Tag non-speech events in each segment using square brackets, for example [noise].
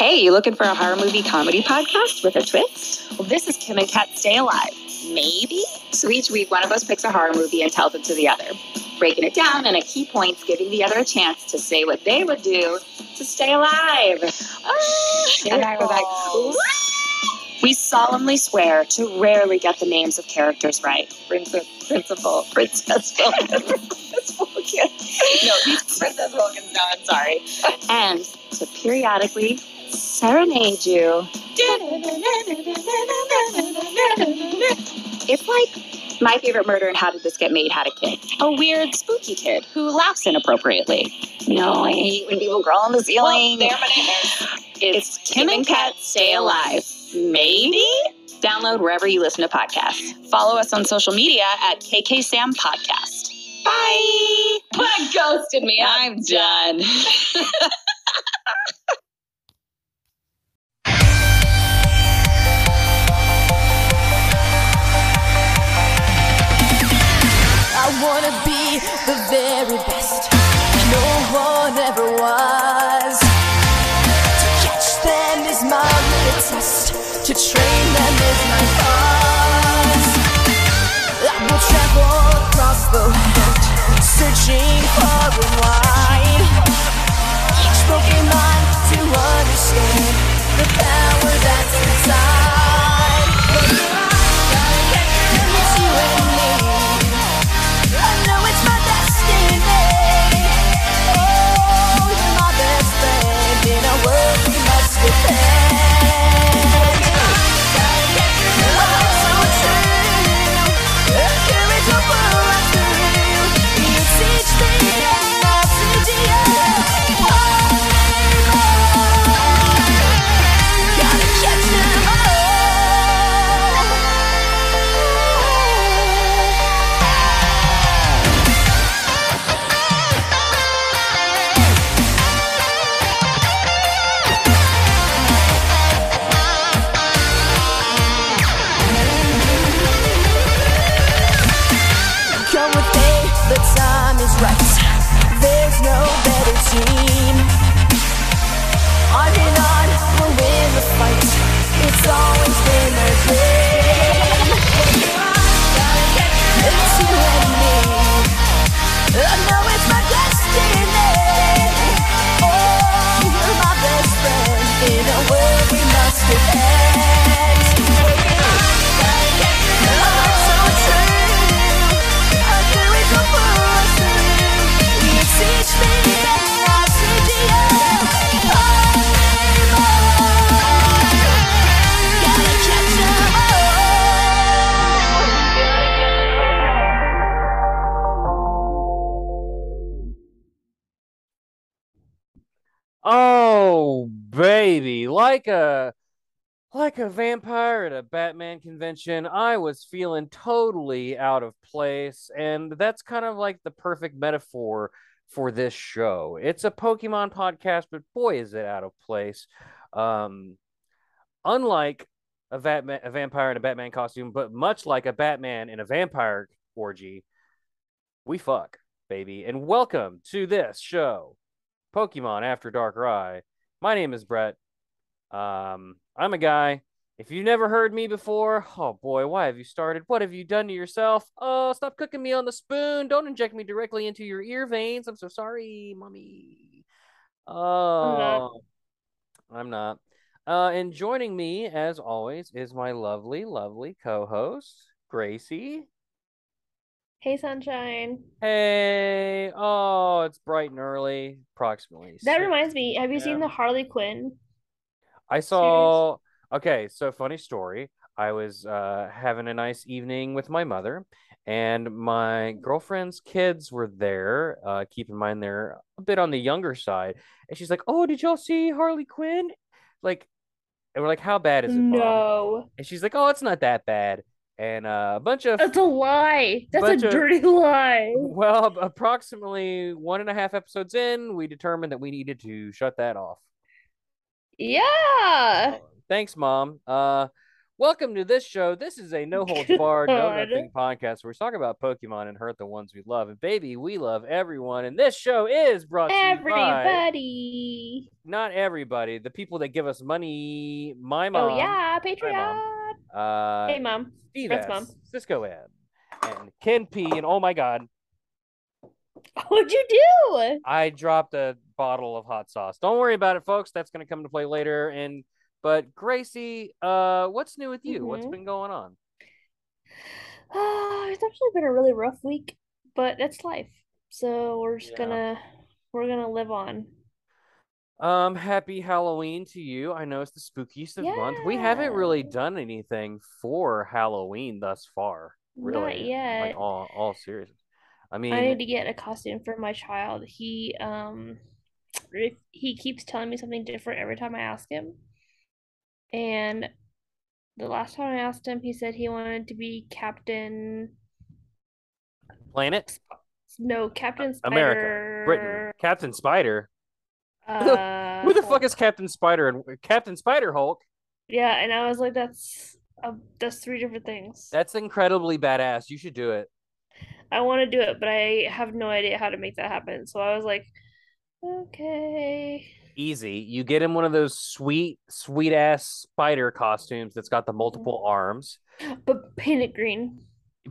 Hey, you looking for a horror movie comedy podcast with a twist? Well, this is Kim and Kat Stay Alive. Maybe? So each week, one of us picks a horror movie and tells it to the other, breaking it down and at key points, giving the other a chance to say what they would do to stay alive. Oh, and I was like, "What?" We solemnly swear to rarely get the names of characters right. Princess, principal, princess, [laughs] princess Vulcan. No, Princess Vulcans, no, I'm sorry. And to periodically serenade you. It's like my favorite murder and how did this get made had a kid. A weird, spooky kid who laughs inappropriately. No, I hate when people crawl on the ceiling. Well, my nightmares. It's Kim and Kat Stay Alive. Maybe? Download wherever you listen to podcasts. Follow us on social media at KK Sam Podcast. Bye. [laughs] What ghosted me. I'm done. [laughs] wanna be the very best. No one ever was. To catch them is my real test. To train them is my cause. I will travel across the world, searching far and wide. Each Pokemon to understand the power that's inside. Like a vampire at a Batman convention, I was feeling totally out of place, and that's kind of like the perfect metaphor for this show. It's a Pokemon podcast, but boy, is it out of place. Um, unlike a, a vampire in a Batman costume, but much like a Batman in a vampire orgy, we fuck, baby. And welcome to this show, Pokemon After Darkrai. My name is Bret. Um, I'm a guy. If you've never heard me before, oh boy, why have you started? What have you done to yourself? Oh, stop cooking me on the spoon. Don't inject me directly into your ear veins. I'm so sorry, mommy. Oh, I'm not. Uh, and joining me, as always, is my lovely, lovely co-host, Gracie. Hey, sunshine. Hey, oh, it's bright and early, approximately. That six. reminds me, have you Yeah. seen the Harley Quinn? I saw. Okay, so funny story. I was uh, having a nice evening with my mother, and my girlfriend's kids were there. Uh, keep in mind they're a bit on the younger side, and she's like, "Oh, did y'all see Harley Quinn?" Like, and we're like, "How bad is it, mom?" No. And she's like, "Oh, it's not that bad." And uh, a bunch of That's a lie. That's a of- dirty lie. well, approximately one and a half episodes in, we determined that we needed to shut that off. Yeah. Thanks, mom. Uh, Welcome to this show. This is a no holds barred, no [laughs] nothing podcast where we talk about Pokemon and hurt the ones we love. And baby, we love everyone. And this show is brought to you by Everybody. not everybody, the people that give us money. My mom, Oh yeah, Patreon. uh, Hey mom. Steve S, mom. Cisco M, and Ken P. And oh my God, [laughs] What'd you do? I dropped a bottle of hot sauce. Don't worry about it, folks. That's going to come to play later. And but Gracie, uh, what's new with you? What's Mhm. been going on? Ah, it's actually been a really rough week, but that's life. So we're just Yeah. gonna we're gonna live on. Um, happy Halloween to you. I know it's the spookiest of month. We haven't really done anything for Halloween thus far. Really, Not like all all serious. I mean, I need to get a costume for my child. He um if- he keeps telling me something different every time I ask him. And the last time I asked him, he said he wanted to be Captain planet no, Captain America, Britain, Captain Spider. Uh, Who the fuck is Captain Spider and Captain Spider Hulk? Yeah, and I was like, that's uh, that's three different things. That's incredibly badass. You should do it. I want to do it, but I have no idea how to make that happen. So I was like, okay. Easy. You get him one of those sweet, sweet ass spider costumes that's got the multiple arms. But paint it green.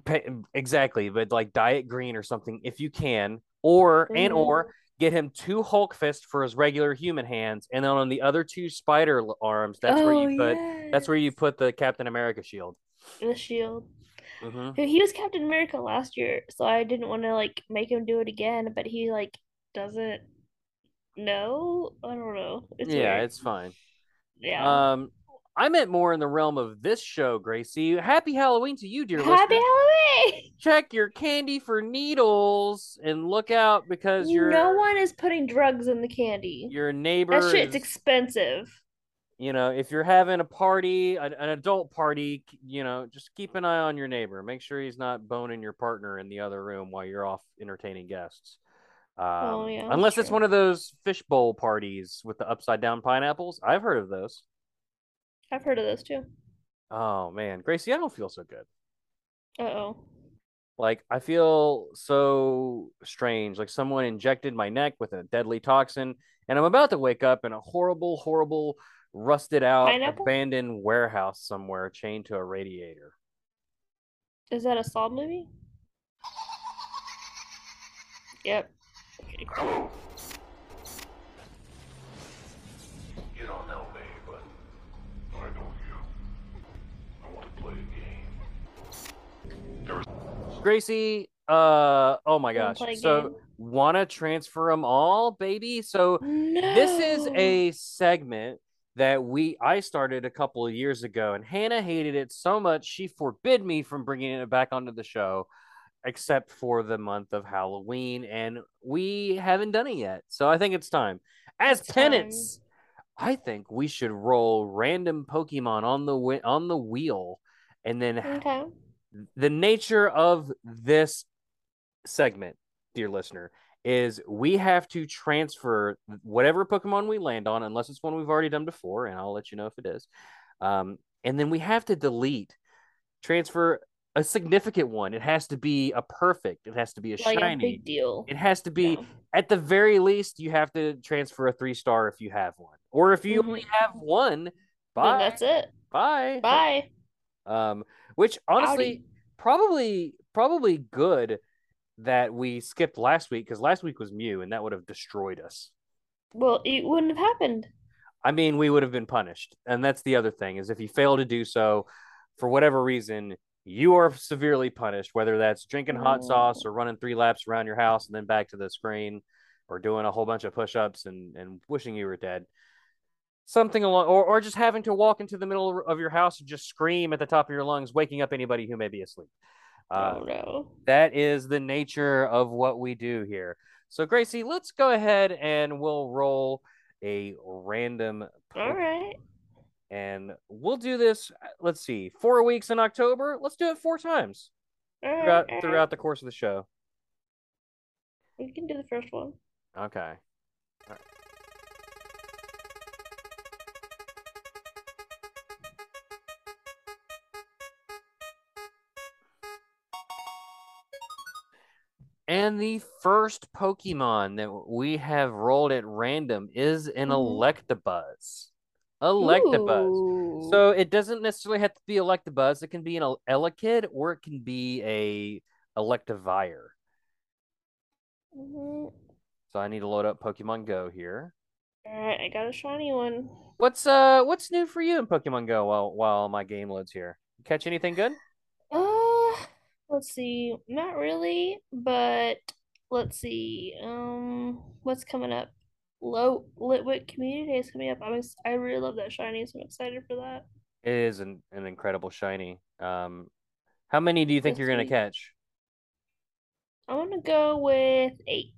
Pa- exactly, but like dye it green or something if you can, or and Mhm. or get him two Hulk fist for his regular human hands, and then on the other two spider arms, that's where Oh, you put that's where you put the Captain America shield. the shield. hmm He he was Captain America last year, so I didn't want to like make him do it again, but he like doesn't know. I don't know. It's Yeah, weird. it's fine. yeah. Um, I meant more in the realm of this show, Gracie. Happy Halloween to you, dear Happy listener. Halloween! [laughs] Check your candy for needles and look out because you're No one is putting drugs in the candy. your neighbor That shit's is- expensive. you know, if you're having a party, an, an adult party, you know, just keep an eye on your neighbor. Make sure he's not boning your partner in the other room while you're off entertaining guests. Um, Oh, yeah, that's unless it's one of those fishbowl parties with the upside down pineapples. I've heard of those. I've heard of those too. Oh man, Gracie, I don't feel so good. Uh-oh. Like I feel so strange. Like someone injected my neck with a deadly toxin, and I'm about to wake up in a horrible, horrible, rusted out, Pineapple? abandoned warehouse somewhere chained to a radiator. Is that a Saw movie? Yep. Okay. You don't know me, but I know you. I want to play a game. Gracie, uh, oh my gosh. So wanna transfer them all, baby? So this is a segment that we I started a couple of years ago, and Hannah hated it so much she forbid me from bringing it back onto the show, except for the month of Halloween, and we haven't done it yet. So I think it's time. As It's penance, I think we should roll random Pokemon on the wi- on the wheel, and then Okay. the nature of this segment, dear listener, is we have to transfer whatever Pokemon we land on, unless it's one we've already done before, and I'll let you know if it is. Um, and then we have to delete, transfer a significant one. It has to be a perfect. It has to be a Like a shiny. big deal. It has to be Yeah. at the very least. You have to transfer a three star if you have one, or if you Mhm. only have one. Then Bye. that's it. Bye. Bye. Um, which honestly, Howdy. probably probably good that we skipped last week because last week was Mew and that would have destroyed us. Well, it wouldn't have happened. I mean, we would have been punished, and that's the other thing is if you fail to do so, for whatever reason, you are severely punished. Whether that's drinking hot sauce or running three laps around your house and then back to the screen, or doing a whole bunch of push-ups and and wishing you were dead. Something along, or, or just having to walk into the middle of your house and just scream at the top of your lungs, waking up anybody who may be asleep. Uh, oh no. that is the nature of what we do here. So, Gracie, let's go ahead and we'll roll a random. All right and we'll do this. Uh, let's see, four weeks in October. Let's do it four times throughout mm-hmm. throughout the course of the show. You can do the first one. Okay. And the first Pokemon that we have rolled at random is an mm-hmm. Electabuzz. Electabuzz. Ooh. So it doesn't necessarily have to be Electabuzz. It can be an El- Elekid or it can be a Electivire. Mhm. So I need to load up Pokemon Go here. All right, I got a shiny one. What's uh what's new for you in Pokemon Go while while my game loads here? Catch anything good? [sighs] Uh, let's see. Not really, but let's see. Um, what's coming up? Low Litwick Community Day is coming up. I'm ex- I really love that shiny, so I'm excited for that. It is an, an incredible shiny. Um how many do you think you're gonna catch? I'm gonna go with eight.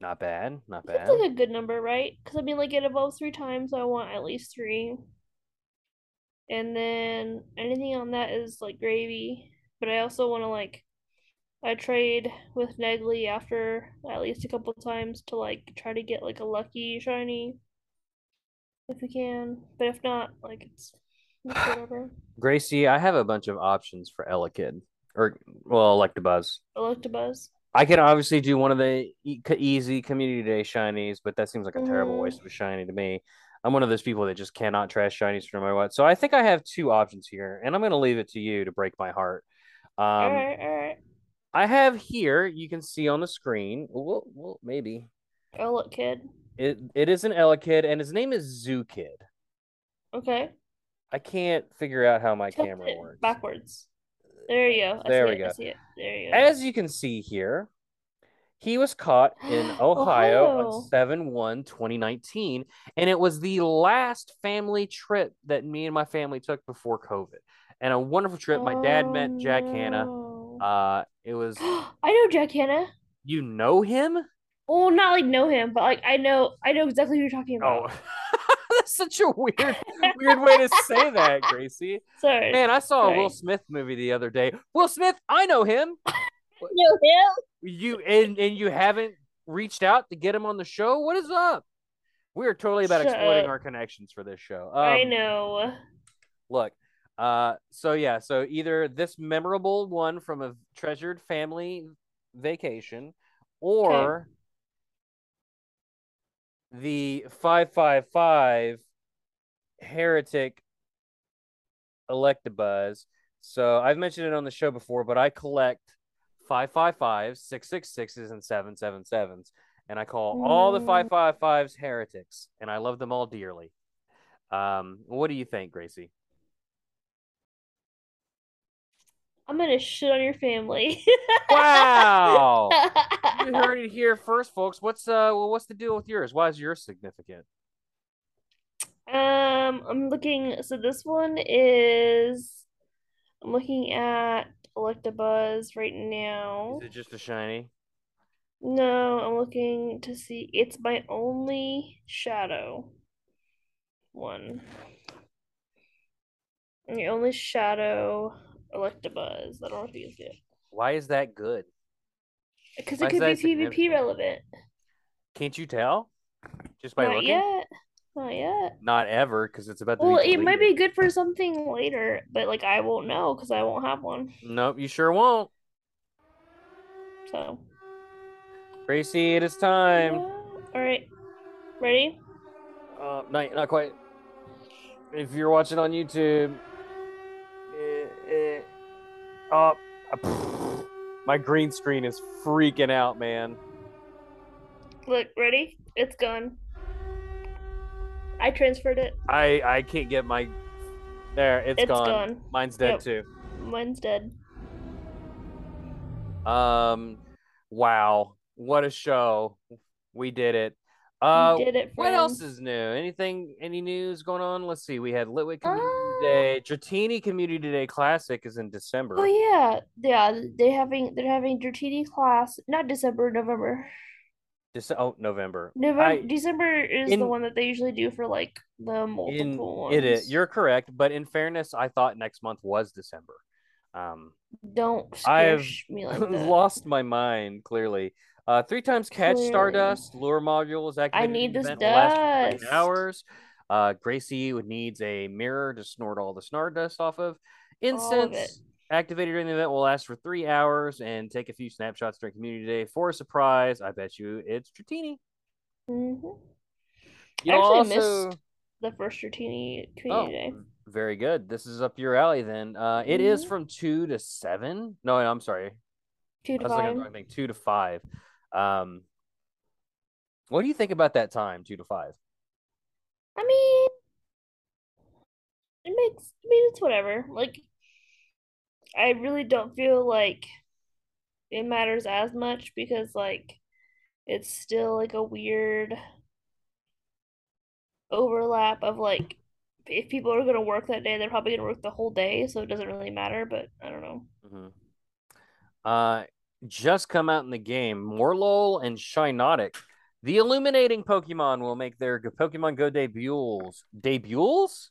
Not bad, not bad. That's like a good number, right? Because I mean, like it evolves three times, so I want at least three. And then anything on that is like gravy. But I also want to like I trade with Negley after at least a couple times to like try to get like a lucky shiny if we can. But if not, like it's, it's [sighs] whatever. Gracie, I have a bunch of options for Elekid. Or well, Electabuzz. Electabuzz. I can obviously do one of the e- easy community day shinies, but that seems like a terrible Mhm. waste of a shiny to me. I'm one of those people that just cannot trash shinies no matter what. So I think I have two options here, and I'm going to leave it to you to break my heart. Um, Alright, alright. I have here, you can see on the screen, well, well maybe look, kid. it it is an Elekid, and his name is Zoo Kid. Okay. I can't figure out how my Tilt camera works. backwards. There you go. I There we it, go. I see it. There you go. As you can see here, he was caught in Ohio, [gasps] Ohio. on 7 1 2019. And it was the last family trip that me and my family took before COVID. And a wonderful trip. My dad met Oh, Jack Hanna. Uh, it was, [gasps] I know Jack Hanna. you know him? Well, not like know him, but like I know I know exactly who you're talking about. Oh, [laughs] that's such a weird, weird way to say that, Gracie. [laughs] Sorry. Man, I saw a Will Smith movie the other day. Will Smith, I know him. [laughs] know him? You and and you haven't reached out to get him on the show. What is up? We are totally about Shut exploiting up. our connections for this show. I Um, know. Look, uh, so yeah, so either this memorable one from a treasured family vacation, or the five five five heretic Electabuzz. So I've mentioned it on the show before, but I collect 555s, 666s, and 777s. And I call all the Mm. 555s heretics, and I love them all dearly. Um, what do you think, Gracie? I'm gonna shit on your family. Wow! [laughs] you heard it here first, folks. What's uh, well, what's the deal with yours? Why is yours significant? Um, I'm looking. So this one is. I'm looking at Electabuzz right now. Is it just a shiny? No, I'm looking to see. It's my only shadow one. The only shadow Electabuzz. I don't know if you can. Why is that good? Because it could be? PvP relevant. Can't you tell? Just by Not looking? yet. Not yet. Not ever, because it's about to Well, it might be good for something later, but like I won't know because I won't have one. Nope, you sure won't. So, Gracie, it is time. all right, ready? Uh, not, not quite. If you're watching on YouTube, oh, my green screen is freaking out, man. Look, ready? It's gone. I transferred it. I I can't get my. There, it's It's gone. gone. Mine's dead Yep. too. Mine's dead. Um, wow, what a show! We did it. Uh, we did it, What else is new? Anything? Any news going on? Let's see. We had Litwick Uh, Community Day. Dratini Community Day Classic is in December. Oh yeah, yeah. They're having they're having Dratini class. Not December, November. Dece- oh, November. November, I- December is in- the one that they usually do for like the in multiple ones. it is. You're correct, but in fairness, I thought next month was December. Um, Don't I've me like [laughs] lost my mind clearly. Uh, three times catch Clearly. Stardust lure module is activated. need in the this will last for 48 dust. hours. Uh, Gracie would needs a mirror to snort all the Stardust off of. All of. Incense activated during the event will last for three hours and take a few snapshots during Community Day for a surprise. I bet you it's Dratini. hmm You'll actually also missed the first Dratini oh, community day. very good. This is up your alley then. Uh, it is Mhm. from two to seven. No, I'm sorry. Two I to was looking at five. the wrong thing. Two to five. Um, what do you think about that time? Two to five. I mean, it makes. I mean, it's whatever. Like, I really don't feel like it matters as much because, like, it's still like a weird overlap of like, if people are gonna work that day, they're probably gonna work the whole day, so it doesn't really matter. But I don't know. hmm Uh, just come out in the game. Morelull and Shiinotic. The illuminating Pokemon will make their Go- Pokemon Go debuts. Debuts?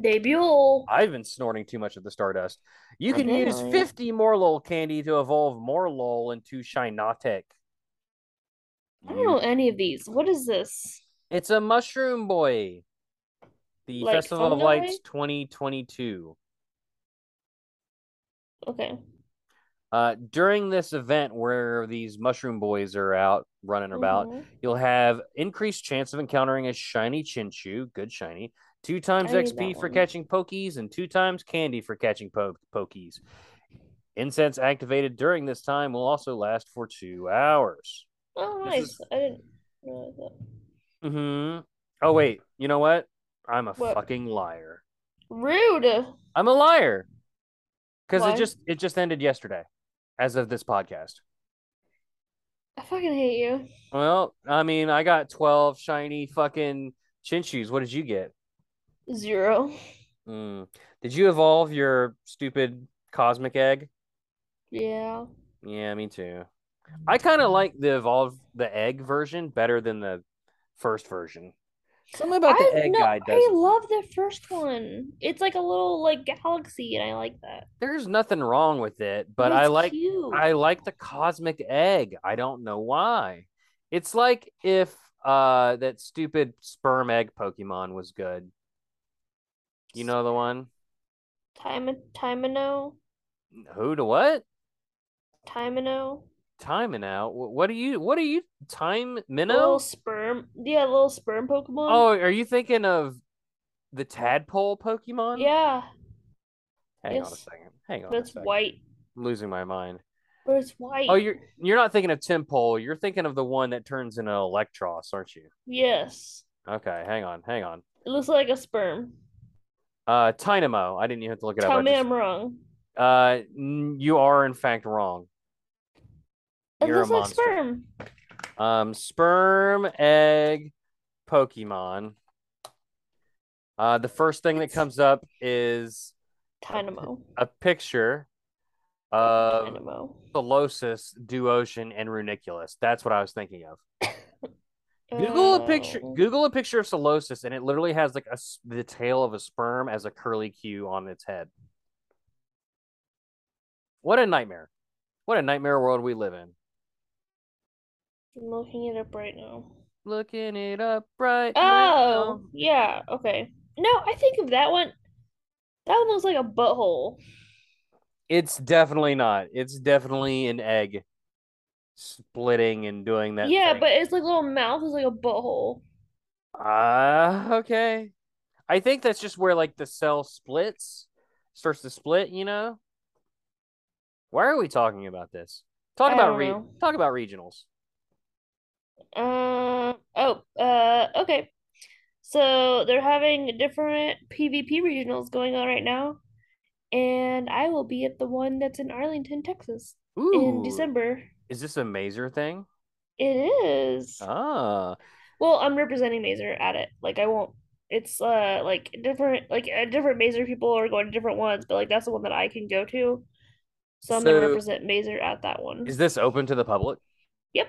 Debut. I've been snorting too much of the Stardust. You can use Apparently. 50 Morelull candy to evolve Morelull into Shiinotic. I don't know any of these. What is this? It's a Mushroom Boy. The Like Festival of fungi? Lights 2022. Okay. Uh, during this event where these Mushroom Boys are out running about, Mhm. You'll have increased chance of encountering a shiny Chinchou, good shiny, two times I XP for one. catching Pokies, and two times candy for catching po- Pokies. Incense activated during this time will also last for two hours. Oh, nice. is- I didn't realize that. hmm Oh wait, you know what? I'm a What? fucking liar. Rude. I'm a liar because it just it just ended yesterday, as of this podcast. I fucking hate you. Well, I mean, I got twelve shiny fucking Chinchous. What did you get? Zero. Mm. Did you evolve your stupid cosmic egg? Yeah. Yeah, me too. I kind of like the evolve the egg version better than the first version. Something about the I egg no, guide I love the first one. It's like a little like galaxy, and I like that. There's nothing wrong with it, but I like cute. I like the cosmic egg. I don't know why. It's like if uh that stupid sperm egg Pokemon was good. You know the one? Time Timino, Who to what? Timino, Time out. What are you? What are you? Time minnow? little sperm. Yeah, little sperm Pokemon. Oh, are you thinking of the tadpole Pokemon? yeah, Hang on a second. Hang on it's second. white. I'm losing my mind. But it's white. Oh, you're you're not thinking of Tympole. You're thinking of the one that turns into Eelektross, aren't you? Yes, Okay, hang on, hang on. it looks like a sperm. Uh, Tynamo. I didn't even have to look it up. Tell me just- I'm wrong. Uh, you are in fact wrong. It You're a looks like sperm. Um, sperm, egg, Pokemon. Uh, the first thing that comes up is Tynamo. a picture of Tynamo. Duosion, and Reuniclus. That's what I was thinking of. [coughs] Google a picture. Oh. Google a picture of Solosis, and it literally has like a the tail of a sperm as a curly Q on its head. What a nightmare! What a nightmare world we live in. I'm looking it up right now. Looking it up right Oh, now. yeah. Okay. No, I think of that one. That one looks like a butthole. It's definitely not. It's definitely an egg splitting and doing that. yeah, thing. but its like little mouth is like a butthole. Ah, okay. I think that's just where like the cell splits, starts to split, you know? Why are we talking about this? Talk I about don't re- know. talk about regionals. Um. Oh. Uh. Okay. So they're having different PvP regionals going on right now, and I will be at the one that's in Arlington, Texas, in December. is this a Mazer thing? It is. Ah, Well, I'm representing Mazer at it. Like I won't. It's uh like different like uh, different Mazer people are going to different ones, but like that's the one that I can go to. So I'm gonna represent Mazer at that one. is this open to the public? Yep.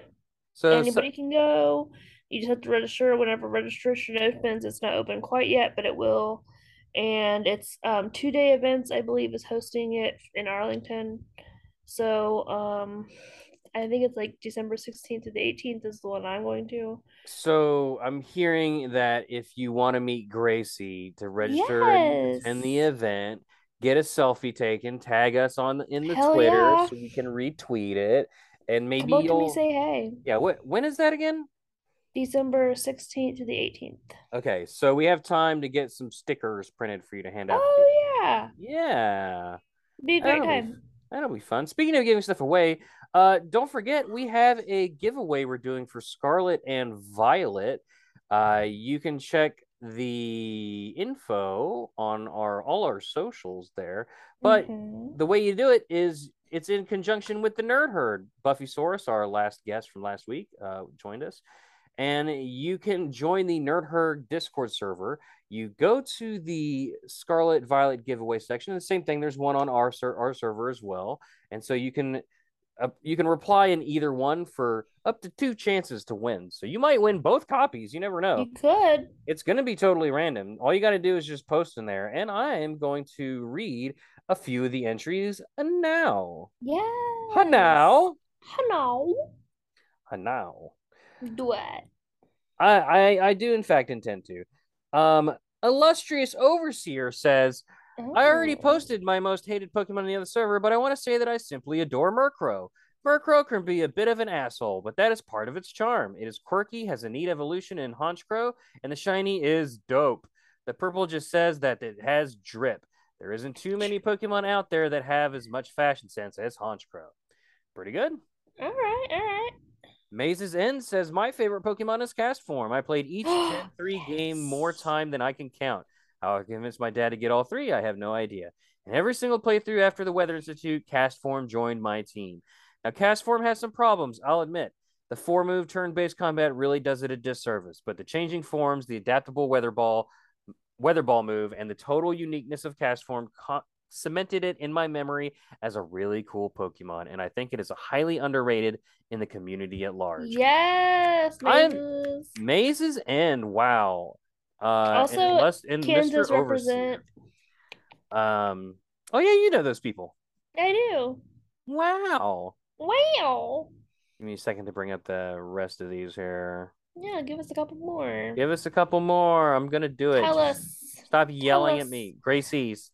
So, so Anybody can go. You just have to register whenever registration opens. It's not open quite yet, but it will. And it's um two day events, I believe, is hosting it in Arlington. So um I think it's like December 16th to the 18th is the one I'm going to. so I'm hearing that if you want to meet Gracie to register and attend the event, get a selfie taken, tag us on in the Hell Twitter yeah. so we can retweet it, and maybe you'll. say hey. yeah, what when is that again? December 16th to the 18th. Okay, so we have time to get some stickers printed for you to hand out. Oh, yeah. Yeah. Be a great That'll be, time. that'll be fun. Speaking of giving stuff away, uh, don't forget we have a giveaway we're doing for Scarlet and Violet. Uh, you can check the info on our all our socials there. But Mhm. the way you do it is it's in conjunction with the Nerd Herd. Buffy Soros, our last guest from last week, uh, joined us. And you can join the Nerd Herd Discord server. You go to the Scarlet Violet giveaway section. The same thing. There's one on our ser- our server as well, and so you can uh, you can reply in either one for up to two chances to win. So you might win both copies. You never know. You could. It's going to be totally random. All you got to do is just post in there, and I am going to read a few of the entries and now. Yeah. Now, Hello. now. Do it. I, I I do in fact intend to. Um, illustrious overseer says I already Oh. posted my most hated Pokemon on the other server, but I want to say that I simply adore Murkrow. Murkrow can be a bit of an asshole, but that is part of its charm. It is quirky, has a neat evolution in Honchkrow, and the shiny is dope. The purple just says that it has drip. There isn't too many Pokemon out there that have as much fashion sense as Honchkrow. Pretty good. All right. All right. Mazes End says my favorite Pokemon is Castform. I played each [gasps] Gen 3 game more time than I can count. How I convinced my dad to get all three, I have no idea. And every single playthrough after the Weather Institute, Castform joined my team. Now, Castform has some problems, I'll admit. The four move turn based combat really does it a disservice, but the changing forms, the adaptable Weather Ball, Weather Ball move, and the total uniqueness of Castform co- cemented it in my memory as a really cool Pokemon, and I think it is a highly underrated in the community at large. Yes. I'm- Mazes. Mazes End, wow. Uh, Also, and, Les- and Kansas Mr. represent. Overseer. Um, oh yeah, you know those people. I do. Wow. Wow. Give me a second to bring up the rest of these here. Yeah, give us a couple more. Give us a couple more. I'm gonna do it. Tell us, Stop yelling at me, Gracie's.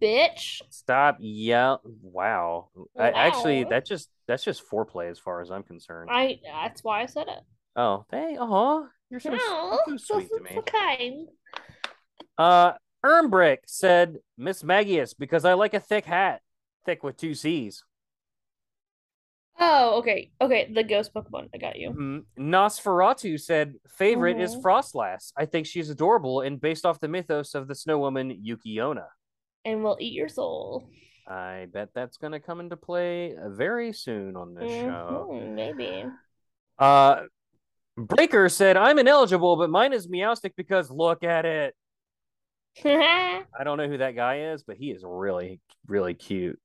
bitch. Stop yell. Wow. I, actually, Wow. that just that's just foreplay as far as I'm concerned. I. That's why I said it. Oh, hey, uh huh. You're so, No, so sweet to me. so kind. Uh, Ermbrick said Mismagius because I like a thick hat, thick with two C's. Oh, okay, okay. The ghost Pokemon. I got you. Mm, Nosferatu said favorite is Mhm. Froslass. I think she's adorable and based off the mythos of the snow woman Yuki-onna. And will eat your soul. I bet that's gonna come into play very soon on this show. Mhm, maybe. Uh, Breaker said I'm ineligible, but mine is Meowstic because look at it. [laughs] I don't know who that guy is, but he is really, really cute.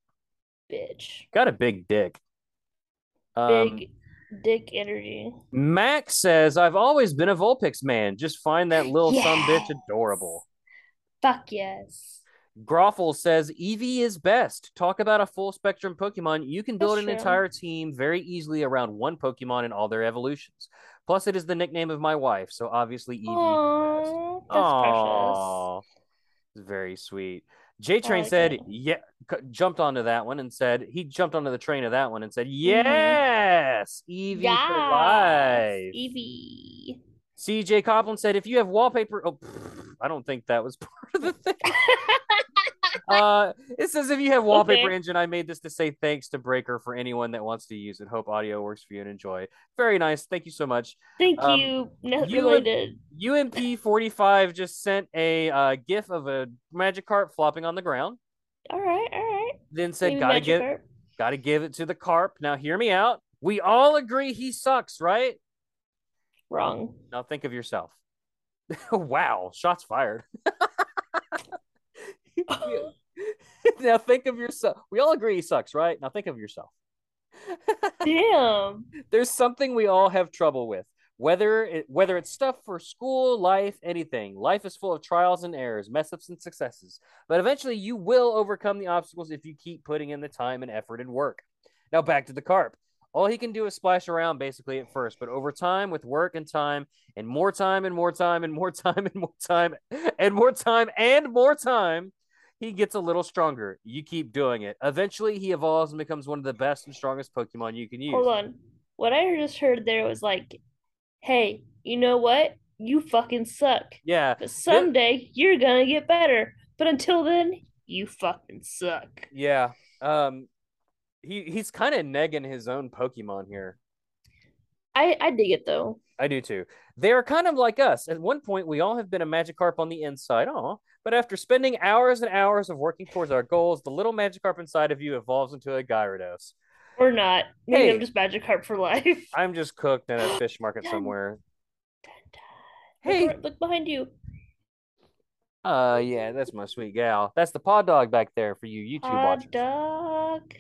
Bitch. Got a big dick. Um, Big dick energy. Max says, I've always been a Vulpix man. Just find that little some bitch adorable. Fuck yes. Groffle says, Eevee is best. Talk about a full spectrum Pokemon. You can build That's an true. entire team very easily around one Pokemon and all their evolutions. Plus, it is the nickname of my wife, so obviously Eevee is best. Aww, precious. It's very sweet. J Train like said, it. yeah, c- jumped onto that one and said, he jumped onto the train of that one and said, Mm-hmm. yes, Eevee for Yes, life. Eevee. CJ Copland said, if you have wallpaper, oh, pfft, I don't think that was [laughs] part of the thing. [laughs] Uh, it says if you have wallpaper Okay. engine, I made this to say thanks to Breaker for anyone that wants to use it. Hope audio works for you and enjoy. Very nice. Thank you so much. Thank Um, you. Not and- related. UMP 45 just sent a uh, gif of a Magikarp flopping on the ground. All right, all right. Then said, Maybe gotta give, Magikarp. gotta give it to the carp. Now hear me out. We all agree he sucks, right? Wrong. Now think of yourself. [laughs] wow, shots fired. [laughs] [laughs] now think of yourself. We all agree he sucks, right? Now think of yourself. Damn. [laughs] There's something we all have trouble with. Whether it, whether it's stuff for school, life, anything. Life is full of trials and errors, mess ups and successes. But eventually you will overcome the obstacles if you keep putting in the time and effort and work. Now back to the carp. All he can do is splash around basically at first, but over time, with work and time, and more time and more time and more [laughs] time and more time and more time and more time, he gets a little stronger. You keep doing it. Eventually, he evolves and becomes one of the best and strongest Pokemon you can use. Hold on. What I just heard there was like, hey, you know what? You fucking suck. Yeah, But someday you're gonna get better. But until then, you fucking suck. yeah. Um, he he's kind of negging his own Pokemon here. I I dig it though. I do too. They're kind of like us. At one point, we all have been a Magikarp on the inside. Aw. But after spending hours and hours of working towards our goals, the little Magikarp inside of you evolves into a Gyarados. Or not. Maybe Hey. I'm just Magikarp for life. [laughs] I'm just cooked in a [gasps] fish market somewhere. Hey, ar- look behind you. uh, yeah, that's my sweet gal. That's the pod dog back there for you YouTube Hot watchers. dog.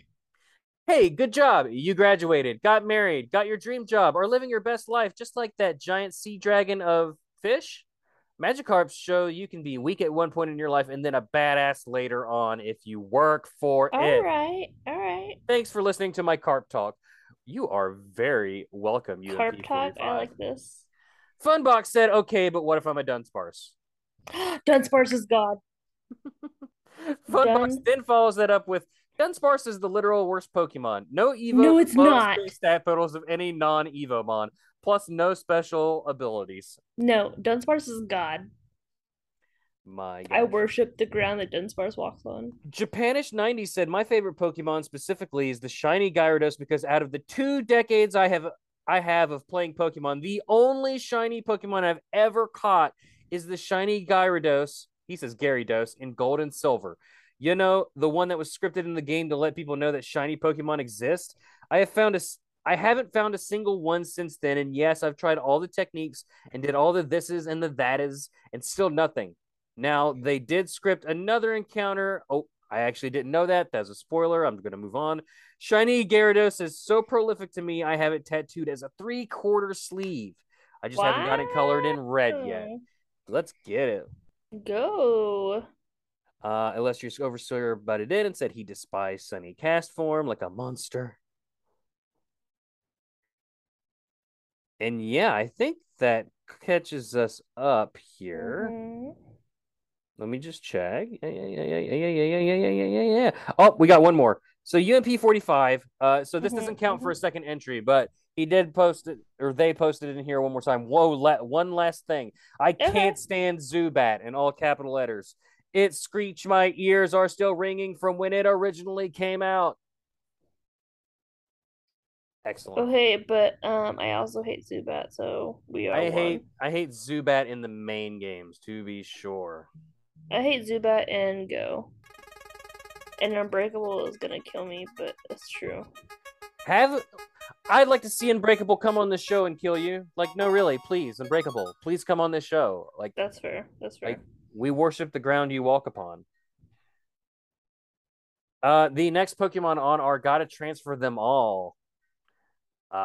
Hey, good job. You graduated, got married, got your dream job, or living your best life, just like that giant sea dragon of fish. Magikarps show you can be weak at one point in your life and then a badass later on if you work for All it. right. All right. Thanks for listening to my carp talk. You are very welcome, UMP Carp talk. I like this. Funbox said, okay, but what if I'm a Dunsparce? [gasps] Dunsparce is God. [laughs] Funbox Dun- then follows that up with Dunsparce is the literal worst Pokemon. No Evo, No, it's not. stat totals of any non Evomon, plus no special abilities. No, Dunsparce is God. My I worship the ground that Dunsparce walks on. Japanish 90 said my favorite Pokemon specifically is the shiny Gyarados because out of the two decades I have I have of playing Pokemon, the only shiny Pokemon I've ever caught is the shiny Gyarados. He says Gyarados in gold and silver. You know, the one that was scripted in the game to let people know that shiny Pokemon exist. I have found a I haven't found a single one since then, and yes, I've tried all the techniques and did all the thises and the thates, and still nothing. Now they did script another encounter. Oh, I actually didn't know that. That's a spoiler. I'm gonna move on. Shiny Gyarados is so prolific to me. I have it tattooed as a three quarter sleeve. I just haven't got it colored in red yet. Let's get it. Go. Uh, illustrious overseer butted in and said he despised Sunny Castform like a monster. And yeah, I think that catches us up here. Mhm. Let me just check. Yeah, yeah, yeah, yeah, yeah, yeah, yeah, yeah, yeah, yeah. Oh, we got one more. So UMP 45. Uh, so this Mhm, doesn't count for a second entry, but he did post it, or they posted it in here one more time. Whoa, la- one last thing. I Okay. can't stand Zubat in all capital letters. It screeched. My ears are still ringing from when it originally came out. Excellent. Okay, but um, I also hate Zubat, so we are I one. hate I hate Zubat in the main games, to be sure. I hate Zubat and Go. And Unbreakable is gonna kill me, but it's true. Have I'd like to see Unbreakable come on this show and kill you. Like, no, really, please, Unbreakable, please come on this show. Like, That's fair. That's fair. Like- we worship the ground you walk upon. Uh, the next Pokemon on our gotta transfer them all. Uh,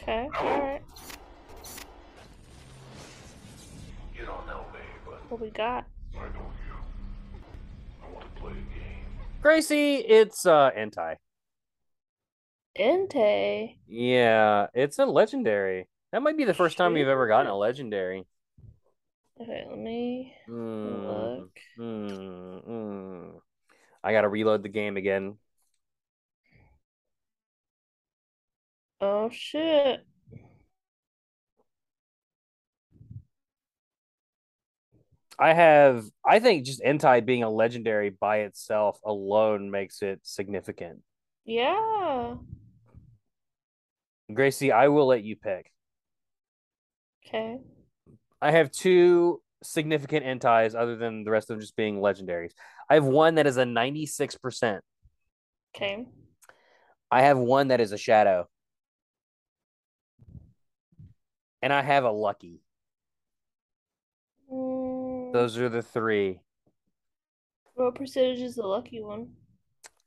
okay. Alright. You don't know me, but What we got? I know you. I want to play a game. Gracie, it's uh Entei. Entei. Yeah, it's a legendary. That might be the first time we've ever gotten a legendary. Okay, let me Mm, look. mm, mm. I gotta reload the game again. Oh shit. I have, I think just Entei being a legendary by itself alone makes it significant. Yeah. Gracie, I will let you pick. Okay. I have two significant Entei's other than the rest of them just being legendaries. I have one that is a 96%. Okay. I have one that is a shadow. And I have a lucky. Mm, Those are the three. what percentage is the lucky one?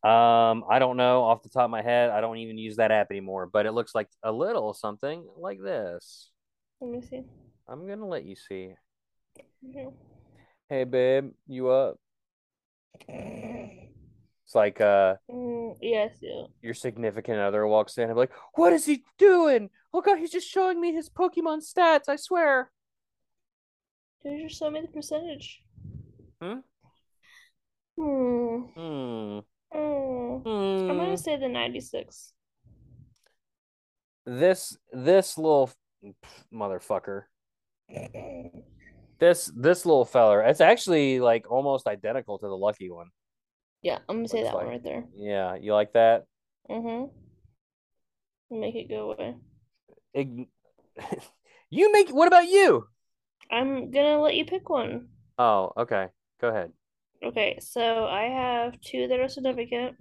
Um, I don't know off the top of my head. I don't even use that app anymore, but it looks like a little something like this. Let me see. I'm gonna let you see. Mhm. Hey babe, you up? It's like uh Mm, yes, yeah. your significant other walks in and be like, what is he doing? Oh god, he's just showing me his Pokemon stats, I swear. Did you just show me the percentage. Hmm? Hmm. Hmm. Hmm. I'm Hmm. gonna say the 96. This this little f- motherfucker. [laughs] This this little feller. It's actually like almost identical to the lucky one. Yeah, I'm gonna say that one right there. Yeah, you like that? Mm-hmm. Make it go away. Ig- [laughs] you make what about you? I'm gonna let you pick one. Oh, okay. Go ahead. Okay, so I have two that are significant.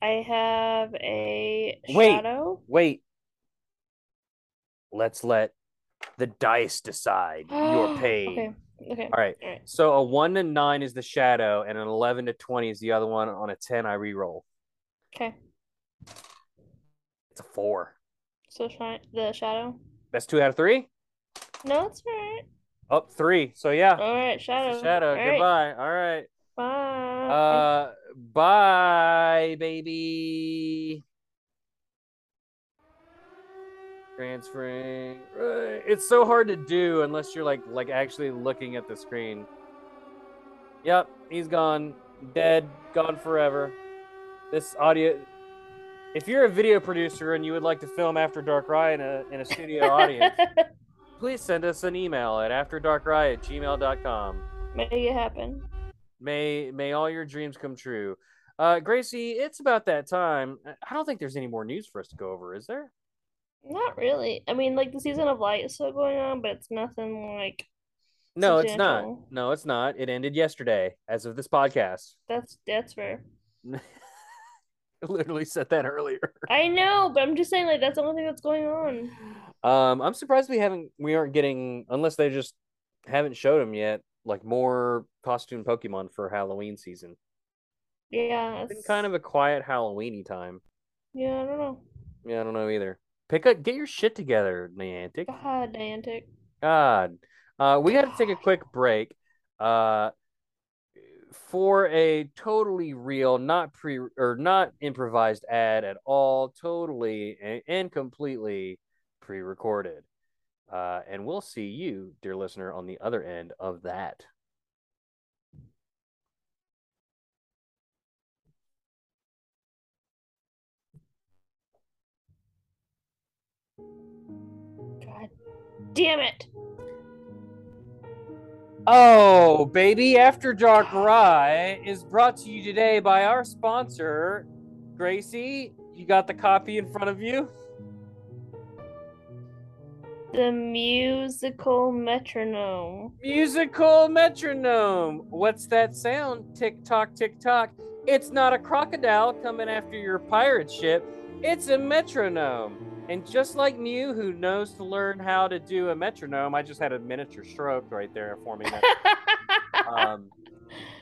I have a Wait. shadow. Wait. Let's let the dice decide your [gasps] pain. Okay, okay. All right. All right. So a one to nine is the shadow, and an eleven to twenty is the other one. On a ten, I re-roll. Okay. It's a four. So shine the shadow. That's two out of three. No, it's all right. Up three. So yeah, All right, shadow. shadow. All right, Goodbye. All right. Bye. Uh, bye, baby. Transferring. Uh, It's so hard to do unless you're like like actually looking at the screen. Yep, he's gone, dead, gone forever. This audio. If you're a video producer and you would like to film After Darkrai in a, in a studio [laughs] audience, please send us an email at afterdarkriot at gmail.com. Make it happen. May may all your dreams come true. Uh, Gracie, it's about that time. I don't think there's any more news for us to go over, is there? Not really. I mean, like the season of light is still going on, but it's nothing like No, it's not. No, it's not. It ended yesterday, as of this podcast. that's that's fair. I [laughs] literally said that earlier. I know, but I'm just saying like that's the only thing that's going on. Um, I'm surprised we haven't we aren't getting unless they just haven't showed them yet, like more costume Pokemon for Halloween season. Yeah, It's been kind of a quiet Halloweeny time. yeah, I don't know. Yeah, I don't know either. Pick up, get your shit together, Niantic. God, Niantic. God. Uh, we got to take a quick break. Uh, for a totally real, not pre or not improvised ad at all, totally and, and completely pre-recorded. Uh, and we'll see you, dear listener, on the other end of that. Damn it. Oh, baby, After Darkrai is brought to you today by our sponsor, Gracie. You got the copy in front of you? The musical metronome. Musical metronome. What's that sound? Tick tock, tick tock. It's not a crocodile coming after your pirate ship. It's a metronome. And just like Mew, who knows to learn how to do a metronome, I just had a miniature stroke right there forming that. [laughs] um,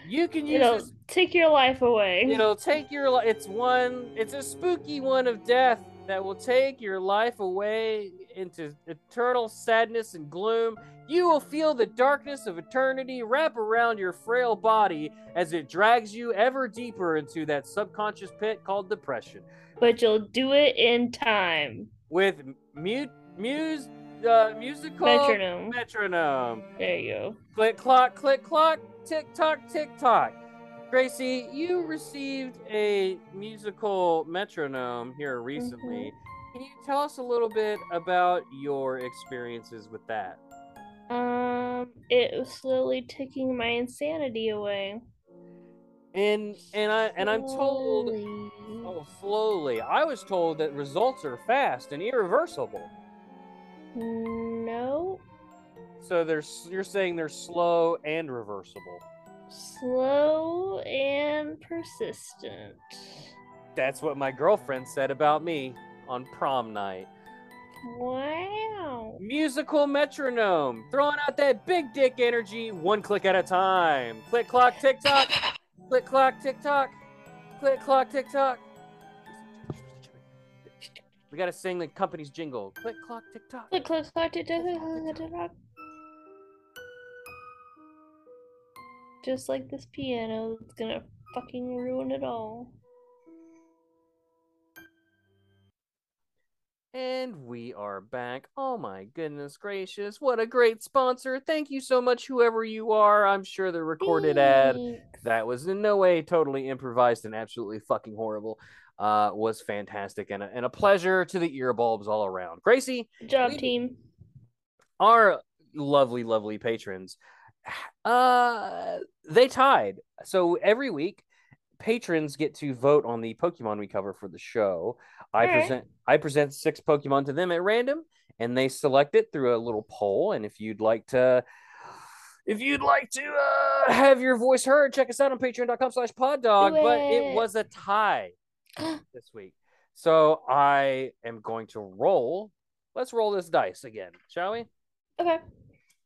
you can use It'll this take your life away. It'll take your li- it's one it's a spooky one of death that will take your life away into eternal sadness and gloom. You will feel the darkness of eternity wrap around your frail body as it drags you ever deeper into that subconscious pit called depression. but you'll do it in time. With mute muse uh, musical Metronome. metronome. There you go. Click clock, click clock, tick tock, tick tock. Gracie, you received a musical metronome here recently. Can you tell us a little bit about your experiences with that? Um, it was slowly taking my insanity away. And and I and I'm told Slowly. oh slowly. I was told that results are fast and irreversible. No, So there's you're saying they're slow and reversible. slow and persistent. That's what my girlfriend said about me on prom night. Wow. Musical metronome, throwing out that big dick energy one click at a time. Click clock, tick tock. click clock, tick tock. Click clock, tick tock. We gotta sing the company's jingle. Click clock, tick tock. Click, click, tick, tick. Just like this piano, it's gonna fucking ruin it all. And we are back. Oh my goodness gracious. What a great sponsor. Thank you so much, whoever you are. I'm sure the recorded ad that was in no way totally improvised and absolutely fucking horrible uh, was fantastic and a, and a pleasure to the earbulbs all around. Gracie, Good job, we- team. our lovely, lovely patrons, uh, they tied. So every week, patrons get to vote on the Pokemon we cover for the show. I Alright. present I present six Pokemon to them at random, and they select it through a little poll. And if you'd like to. If you'd like to uh, have your voice heard, check us out on patreon.com slash poddog. Do But it it. was a tie [gasps] this week. So I am going to roll. Let's roll this dice again, shall we? Okay.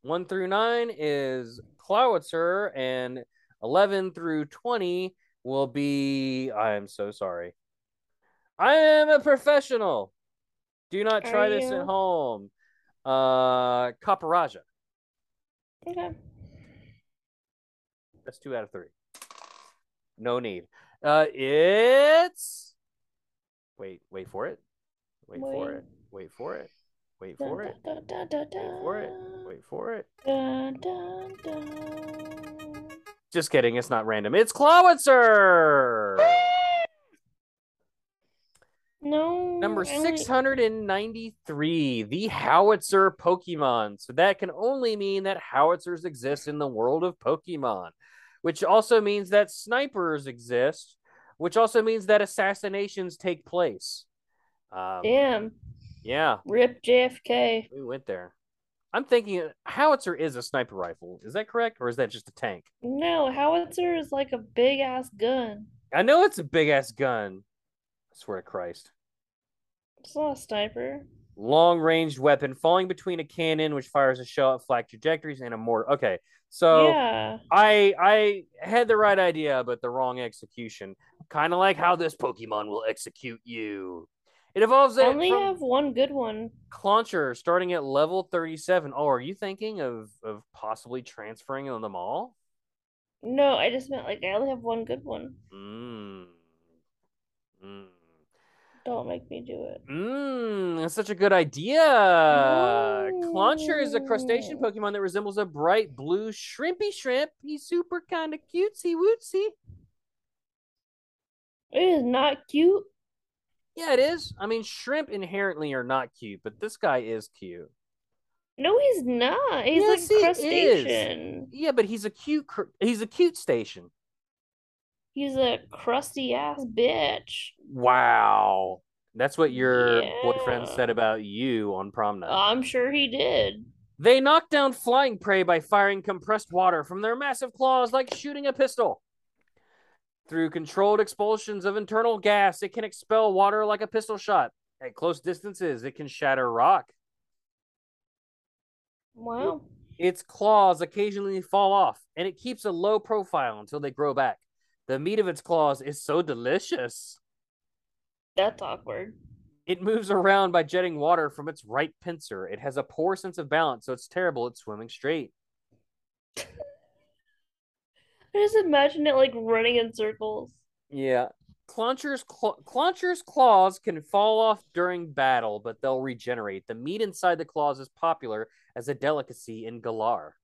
One through nine is Clawitzer, and 11 through 20 will be. I am so sorry. I am a professional. Do not try Are this you? at home. Uh, Caparaja. Okay. That's two out of three. No need. Uh, it's. Wait, wait for it. Wait for it. Wait for it. Wait for it. Wait for it. Wait for it. Just kidding. It's not random. It's Clawitzer. No. Number I 693, the Howitzer Pokemon. So that can only mean that howitzers exist in the world of Pokemon, which also means that snipers exist, which also means that assassinations take place. Um, Damn. Yeah, Rip JFK. we went there. I'm thinking howitzer is a sniper rifle. Is that correct? Or is that just a tank? No, howitzer is like a big ass gun. I know it's a big ass gun. I swear to Christ. It's not a sniper. long ranged weapon falling between a cannon which fires a shell at flat trajectories and a mortar. Okay, so yeah. I I had the right idea but the wrong execution. Kind of like how this Pokemon will execute you. It evolves I only have one good one. Clauncher starting at level 37. Oh, are you thinking of of possibly transferring them all? No, I just meant like I only have one good one. Mmm. Mmm. Don't make me do it. Mmm, that's such a good idea. Clauncher is a crustacean Pokemon that resembles a bright blue shrimpy shrimp. He's super kind of cutesy wootsy. It is not cute. Yeah, it is. I mean, shrimp inherently are not cute, but this guy is cute. No, he's not. He's Yes, like crustacean. Yeah, but he's a cute. cr- He's a cute station. He's a crusty ass bitch. Wow, that's what your boyfriend said about you on prom night. I'm sure he did. They knock down flying prey by firing compressed water from their massive claws like shooting a pistol. Through controlled expulsions of internal gas, it can expel water like a pistol shot. At close distances, it can shatter rock. Wow. Its claws occasionally fall off, and it keeps a low profile until they grow back. The meat of its claws is so delicious. That's awkward. It moves around by jetting water from its right pincer. It has a poor sense of balance, so it's terrible at swimming straight. [laughs] I just imagine it like running in circles. Yeah. Clauncher's, cl- Clauncher's claws can fall off during battle, but they'll regenerate. The meat inside the claws is popular as a delicacy in Galar.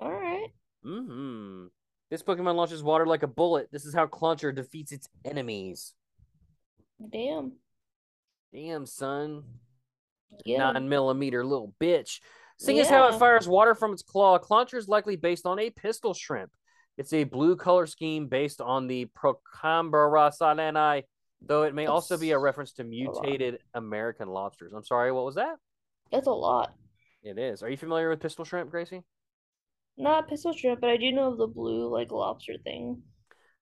All right. Mm-hmm. This Pokemon launches water like a bullet. This is how Clauncher defeats its enemies. Damn. Damn, son. Yeah. Nine millimeter little bitch. Seeing as how it fires water from its claw, Clauncher is likely based on a pistol shrimp. It's a blue color scheme based on the Procambarus alleni, though it may also be a reference to mutated American lobsters. I'm sorry, what was that? That's a lot. It is. Are you familiar with pistol shrimp, Gracie? Not pistol shrimp, but I do know the blue like lobster thing.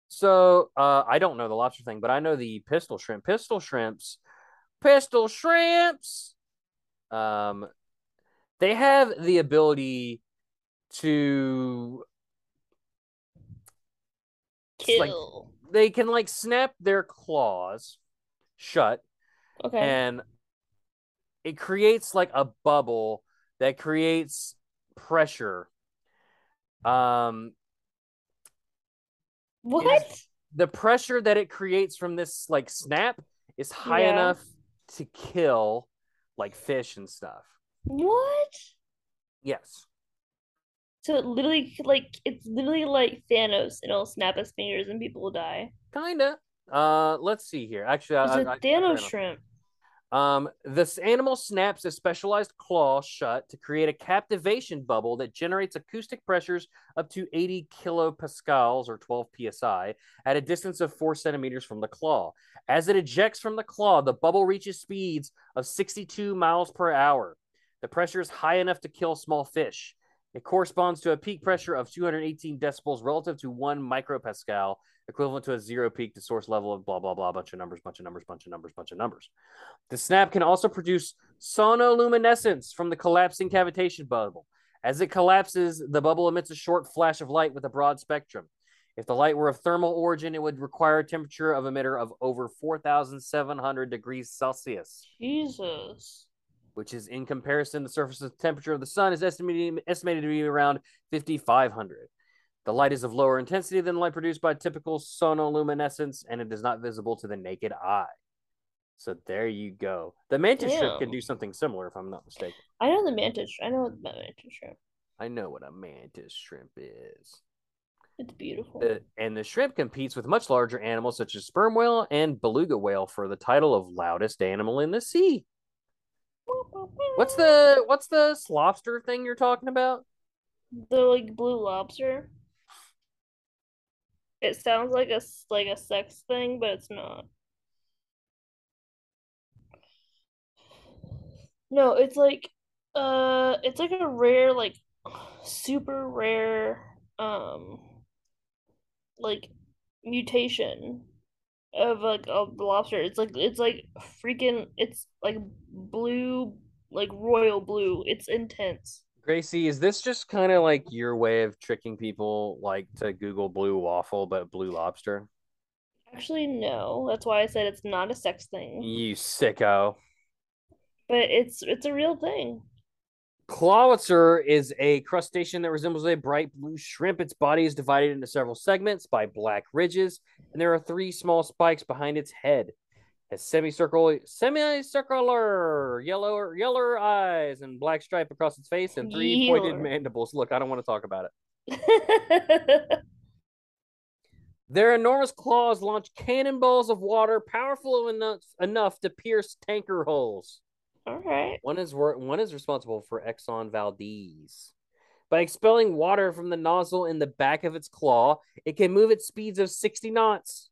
So uh, I don't know the lobster thing, but I know the pistol shrimp. Pistol shrimps, pistol shrimps. Um, they have the ability to It's like- Kill. they can like snap their claws shut Okay. and it creates like a bubble that creates pressure um what? the pressure that it creates from this like snap is high Yeah. enough to kill like fish and stuff. What? Yes. So it literally like it's literally like Thanos and it'll snap his fingers and people will die. Kinda. Uh, let's see here. Actually, I, It's I, a I- Thanos shrimp. Um, this animal snaps a specialized claw shut to create a cavitation bubble that generates acoustic pressures up to 80 kilopascals or 12 psi at a distance of four centimeters from the claw. As it ejects from the claw, the bubble reaches speeds of 62 miles per hour. The pressure is high enough to kill small fish. It corresponds to a peak pressure of 218 decibels relative to one micropascal, equivalent to a zero peak to source level of blah, blah, blah, bunch of numbers, bunch of numbers, bunch of numbers, bunch of numbers. The snap can also produce sonoluminescence from the collapsing cavitation bubble. As it collapses, the bubble emits a short flash of light with a broad spectrum. If the light were of thermal origin, it would require a temperature of emitter of over 4,700 degrees Celsius, Jesus. Which is in comparison, the surface temperature of the sun is estimated, estimated to be around 5,500. The light is of lower intensity than light produced by typical sonoluminescence, and it is not visible to the naked eye. So there you go. The mantis shrimp can do something similar, if I'm not mistaken. I know the mantis. I know the mantis shrimp. I know what a mantis shrimp is. It's beautiful. The- and the shrimp competes with much larger animals such as sperm whale and beluga whale for the title of loudest animal in the sea. What's the what's the lobster thing you're talking about? the like blue lobster? It sounds like a like a sex thing, but it's not. No, it's like uh it's like a rare like super rare um like mutation of like a lobster. It's like it's like freaking it's like blue like royal blue. It's intense. Gracie, is this just kind of like your way of tricking people like to Google blue waffle but blue lobster? Actually, no. That's why I said it's not a sex thing. You sicko. But it's it's a real thing. Clawitzer is a crustacean that resembles a bright blue shrimp. Its body is divided into several segments by black ridges, and there are three small spikes behind its head. It has semicircle, semicircular yellow yellow eyes and black stripe across its face and three pointed mandibles. Look, I don't want to talk about it. [laughs] Their enormous claws launch cannonballs of water, powerful enough enough to pierce tanker hulls. All right. One is one is responsible for Exxon Valdez. By expelling water from the nozzle in the back of its claw, it can move at speeds of 60 knots.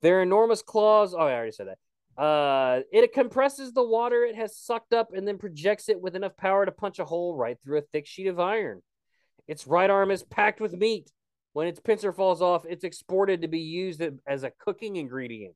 Their enormous claws, oh, I already said that. Uh, it compresses the water it has sucked up and then projects it with enough power to punch a hole right through a thick sheet of iron. Its right arm is packed with meat. When its pincer falls off, it's exported to be used as a cooking ingredient.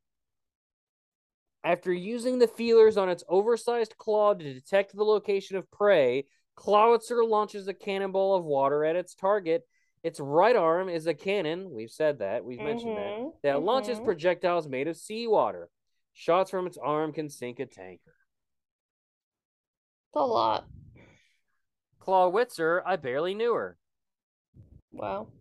After using the feelers on its oversized claw to detect the location of prey, Clawitzer launches a cannonball of water at its target. Its right arm is a cannon. We've said that. We've mentioned that. Mhm, That launches mhm. projectiles made of seawater. Shots from its arm can sink a tanker. It's a lot. Clawitzer, I barely knew her. Wow.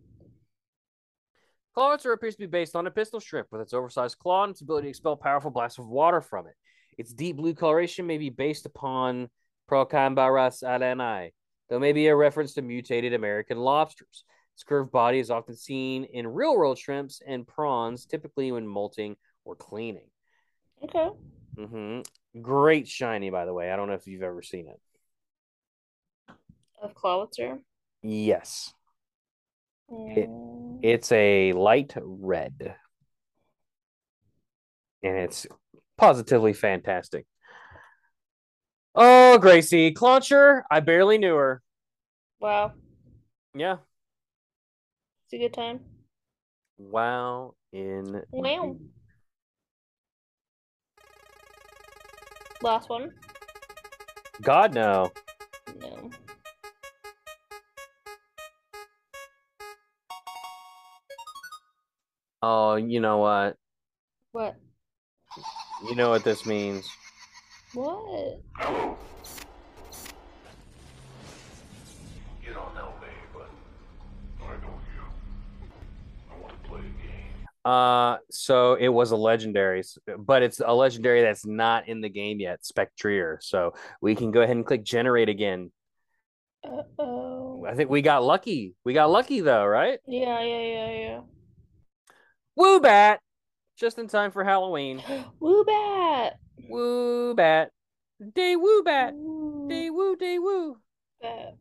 Clawitzer appears to be based on a pistol shrimp with its oversized claw and its ability to expel powerful blasts of water from it. Its deep blue coloration may be based upon Procambarus alleni, though may be a reference to mutated American lobsters. Its curved body is often seen in real world shrimps and prawns, typically when molting or cleaning. Okay. Mm-hmm. Great shiny, by the way. I don't know if you've ever seen it. Of Clawitzer. Yes. It- Mm, It's a light red. And it's positively fantastic. Oh, Gracie, Clauncher, I barely knew her. wow. Yeah. It's a good time. Wow. In Wow. Last one. God no. No. Oh, you know what? What? You know what this means. What? You don't know me, but I know you. I want to play a game. Uh, so it was a legendary, but it's a legendary that's not in the game yet, Spectrier. So we can go ahead and click generate again. Uh oh. I think we got lucky. We got lucky though, right? Yeah, yeah, yeah, Woo bat! Just in time for Halloween. [gasps] Woobat. Woo bat. Day woo bat. Woo Day woo day woo. bat.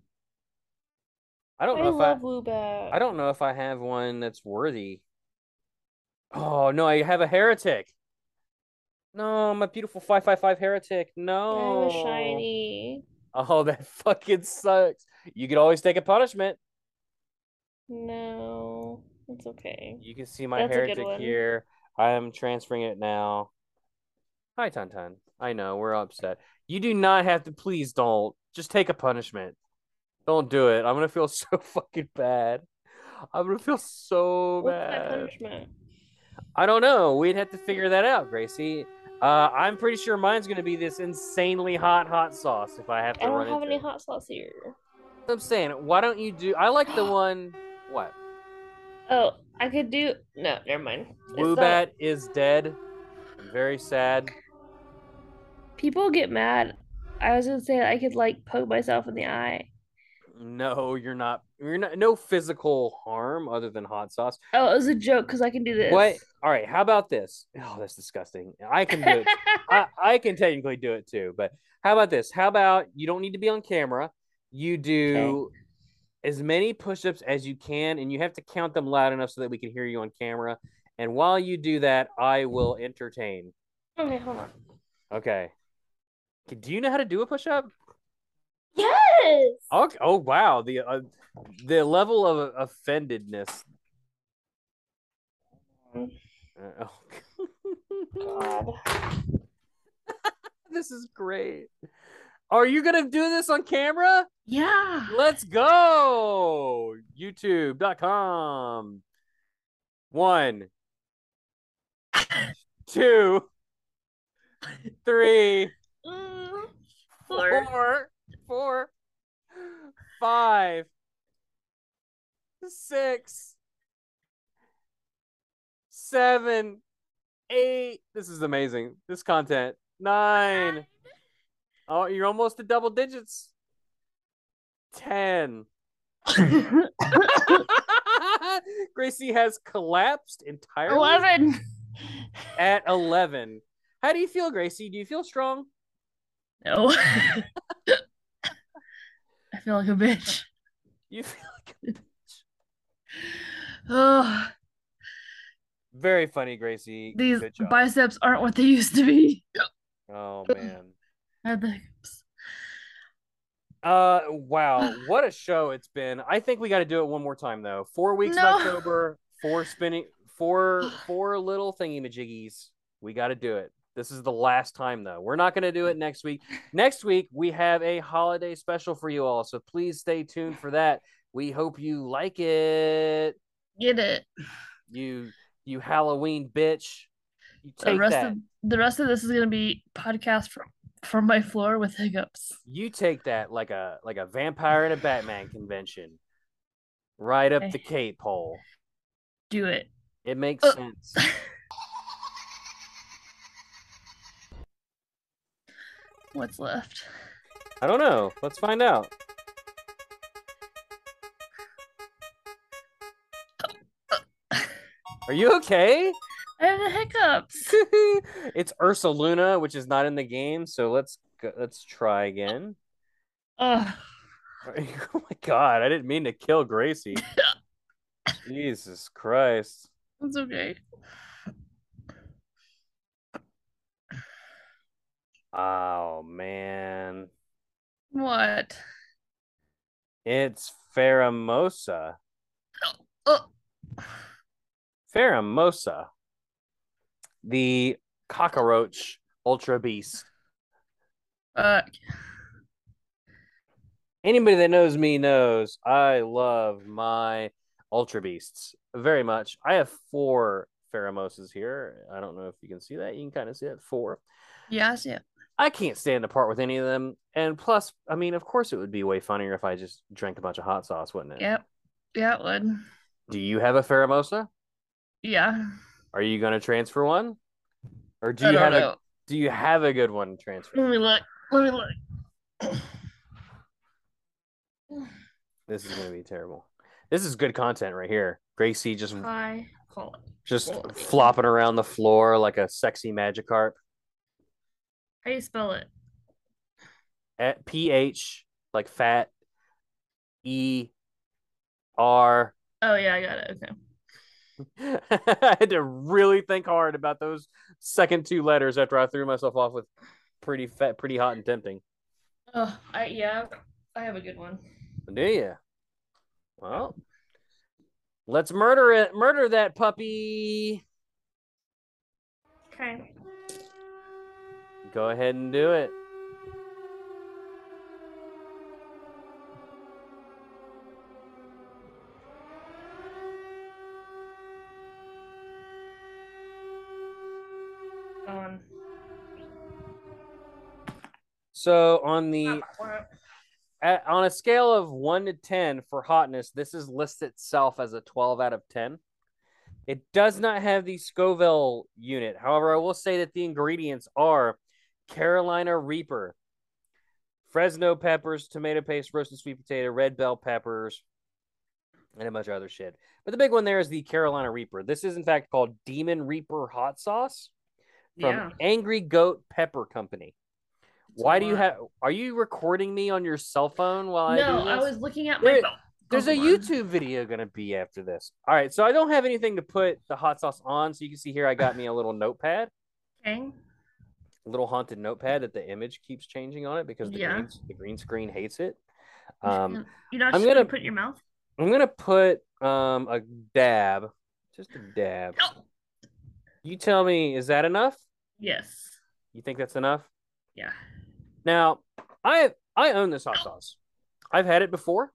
I don't I know if love I Woobat. I don't know if I have one that's worthy. Oh no, I have a heretic. No, my beautiful 555 heretic. I No. have a shiny. Oh, that [laughs] fucking sucks. You could always take a punishment. No, it's okay. You can see my That's heretic here. I am transferring it now. Hi, Tantan. I know we're upset. You do not have to. Please don't. Just take a punishment. Don't do it. I'm gonna feel [laughs] so fucking bad. I'm gonna feel so What's bad. punishment? I don't know. We'd have to figure that out, Gracie. Uh, I'm pretty sure mine's gonna be this insanely hot hot sauce if I have to I don't have any it. hot sauce here. I'm saying, why don't you do? I like the [gasps] one. What? Oh, I could do. No, never mind. It's not- is dead. Very sad. People get mad. I was gonna say I could like poke myself in the eye. No, you're not. You're not. No physical harm other than hot sauce. Oh, it was a joke because I can do this. What? All right. How about this? Oh, that's disgusting. I can do it. [laughs] I, I can technically do it too. But how about this? How about you don't need to be on camera? You do as many push-ups as you can, and you have to count them loud enough so that we can hear you on camera. And while you do that, I will entertain. okay, hold on. Okay. Do you know how to do a push-up? Yes. Okay. Oh wow, the uh, the level of offendedness. Uh, oh. [laughs] God. [laughs] this is great. Are you gonna do this on camera? Yeah. Let's go. YouTube.com. One, [laughs] two, three, Mm, four, Four. four, five, six, seven, eight. This is amazing. This content. Nine. Oh, you're almost to double digits. Ten. [laughs] Gracie has collapsed entirely Eleven. at 11. How do you feel, Gracie? Do you feel strong? No. I feel like a bitch. You feel like a [laughs] bitch. Oh, very funny, Gracie. these biceps aren't what they used to be. Oh [laughs] man. I had the hiccups. Uh wow, what a show it's been. I think we got to do it one more time though. 4 weeks No. October, four spinning four [sighs] four little thingy majiggies. We got to do it. This is the last time though. We're not going to do it next week. Next week we have a holiday special for you all, so please stay tuned for that. We hope you like it. Get it. You you Halloween bitch. You The rest that. of the rest of this is gonna be podcast from from my floor with hiccups. You take that like a like a vampire and a Batman convention. Right up Okay. the cape hole. Do it. It makes Uh. sense. [laughs] What's left? I don't know. Let's find out. Are you okay? I have the hiccups. [laughs] it's Ursaluna, which is not in the game. So let's go, let's try again. Ugh. [laughs] Oh my god! I didn't mean to kill Gracie. [laughs] Jesus Christ! It's okay. Oh man, What? it's Pheromosa. Oh, Pheromosa, the cockroach ultra beast. uh, Anybody that knows me knows I love my ultra beasts very much. I have four Pheromosas here. I don't know if you can see that. You can kind of see that four. yeah, I see it. I can't stand apart with any of them. And plus, I mean, of course, it would be way funnier if I just drank a bunch of hot sauce, wouldn't it? Yep. Yeah, it would. Do you have a Pheromosa? Yeah. Are you gonna transfer one, or do I you have a do you have a good one to transfer? Let me look. Let me look. This is gonna be terrible. This is good content right here. Gracie just Hi. Just Well- flopping around the floor like a sexy Magikarp. How do you spell it? At PH like fat E R. Oh yeah, I got it. Okay. [laughs] I had to really think hard about those second two letters after I threw myself off with pretty fat, pretty hot and tempting. Oh, I yeah, I have a good one. Do you? Well, let's murder it. Murder that puppy. Okay. Go ahead and do it. On. So on the at, on a scale of one to ten for hotness, this is listed itself as a twelve out of ten. It does not have the Scoville unit. However, I will say that the ingredients are Carolina Reaper, Fresno peppers, tomato paste, roasted sweet potato, red bell peppers, and a bunch of other shit. But the big one there is the Carolina Reaper. This is in fact called Demon Reaper hot sauce from Yeah. Angry Goat Pepper Company. Why do you have? Are you recording me on your cell phone while I No. I was looking at my There- phone. There's a on. YouTube video gonna be after this. All right, so I don't have anything to put the hot sauce on, so you can see here I got me a little notepad, Okay. a little haunted notepad that the image keeps changing on it because the Yeah. green the green screen hates it. Um, You're not I'm gonna, put your mouth. I'm gonna put um a dab, just a dab. Oh. You tell me, is that enough? Yes. You think that's enough? Yeah. Now, I I own this hot sauce. I've had it before.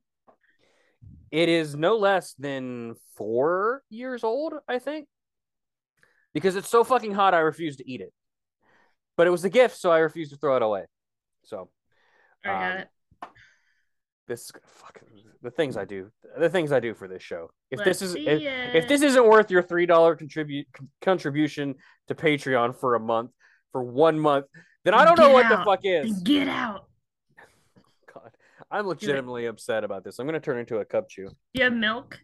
It is no less than four years old, I think. Because it's so fucking hot, I refuse to eat it. But it was a gift, so I refuse to throw it away. So I got Um, it. this is fucking the things I do, the things I do for this show. If Let's this is if, if this isn't worth your three dollar contribute contribution to Patreon for a month for one month, then I don't know Get what the fuck is. Get out. God, I'm legitimately upset about this. I'm gonna turn into a cup chew. Do you have milk?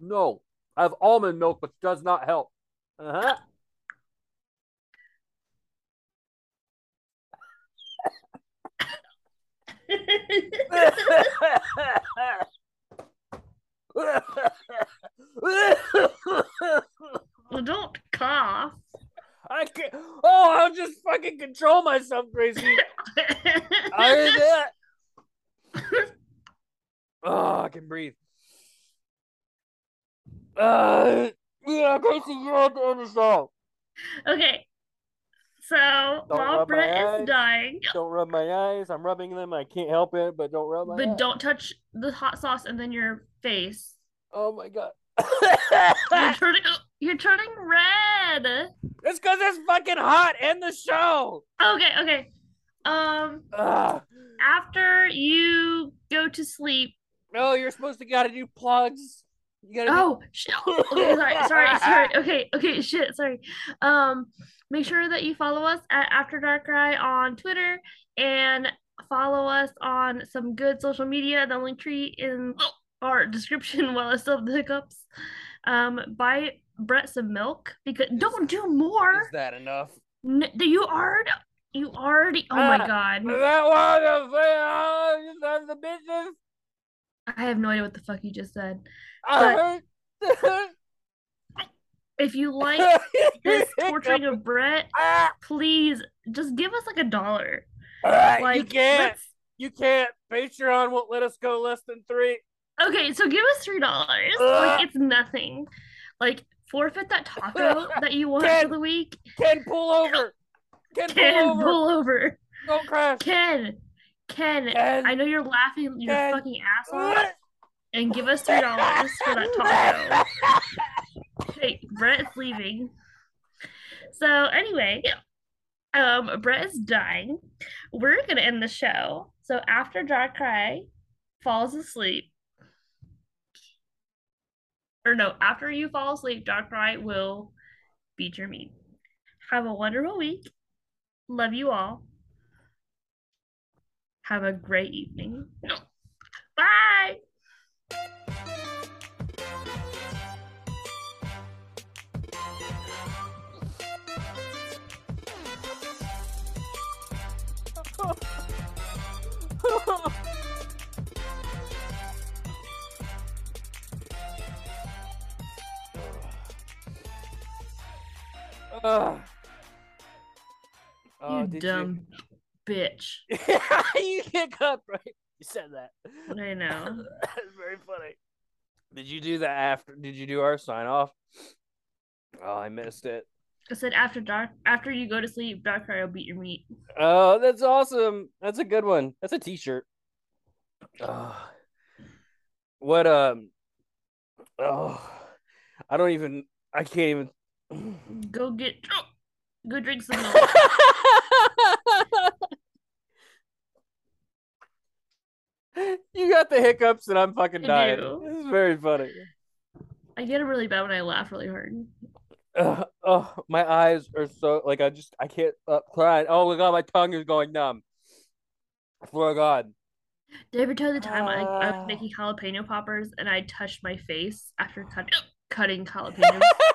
No, I have almond milk, which does not help. Uh-huh. [laughs] well, don't cough. I can't. Oh, I'll just fucking control myself, Gracie. I did [laughs] that. Oh, I can breathe. Uh, yeah, Gracie, you have to end the show. okay. So while Bret is dying, Don't rub my eyes. I'm rubbing them. I can't help it, but don't rub my but eyes. don't touch the hot sauce and then your face. Oh my god. You're turning. [laughs] You're turning red. it's because it's fucking hot. in the show. Okay. Okay. Um. Ugh. After you go to sleep. No, you're supposed to gotta do plugs. You gotta. do- Oh shit. Okay. Sorry. [laughs] Sorry. Sorry. Okay. Okay. Shit. Sorry. Um. Make sure that you follow us at After Darkrai on Twitter and follow us on some good social media. The link tree in our description [laughs] while I still have the hiccups. Um, buy Bret some milk because don't do more. Is that enough? N- you already, you already. Oh my Ah, god, Is that of the is the business? I have no idea what the fuck you just said. Heard. If you [laughs] like this torturing of Bret, Ah, please just give us like a dollar. ah, Like you can't. let's- You can't. Patreon won't let us go less than three. Okay, so give us three dollars. Like it's nothing. Like forfeit that taco [laughs] that you want Ken, for the week. Ken, pull over. Ken, pull over. pull over. Don't crash. Ken, Ken, Ken. I know you're laughing your Ken. fucking ass off, and give us three dollars for that [laughs] taco. Hey, Bret is leaving. So anyway, um, Bret is dying. We're gonna end the show. So after Darkrai falls asleep, or no, after you fall asleep, Dark Cry will beat your meat. Have a wonderful week. Love you all. Have a great evening. Bye. Ugh. Oh, you did dumb bitch. [laughs] You... you can't cut, right? You said that. I know. That's [laughs] very funny. Did you do that after? Did you do our sign off? Oh, I missed it. I said after dark, after you go to sleep, Darkrai will beat your meat. Oh, that's awesome. That's a good one. That's a t-shirt. Oh. What um Oh. I don't even I can't even Go get, go drink some milk. [laughs] You got the hiccups and I'm fucking I dying. do. This is very funny. I get it really bad when I laugh really hard. Ugh, oh, my eyes are so like I just I can't stop crying. Oh my god, my tongue is going numb. For God. Did I ever tell you the time I, I Ah. was making jalapeno poppers and I touched my face after cut, [gasps] cutting jalapenos? [laughs]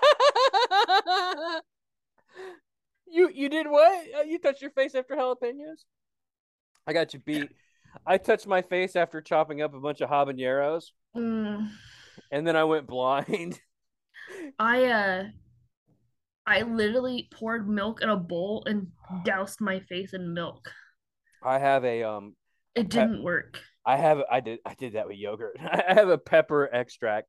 you you did what? Uh, You touched your face after jalapenos? I got you beat. I touched my face after chopping up a bunch of habaneros, Mm, and then I went blind. [laughs] I uh, I literally poured milk in a bowl and doused my face in milk. I have a um, It didn't work. I have I did I did that with yogurt. [laughs] I have a pepper extract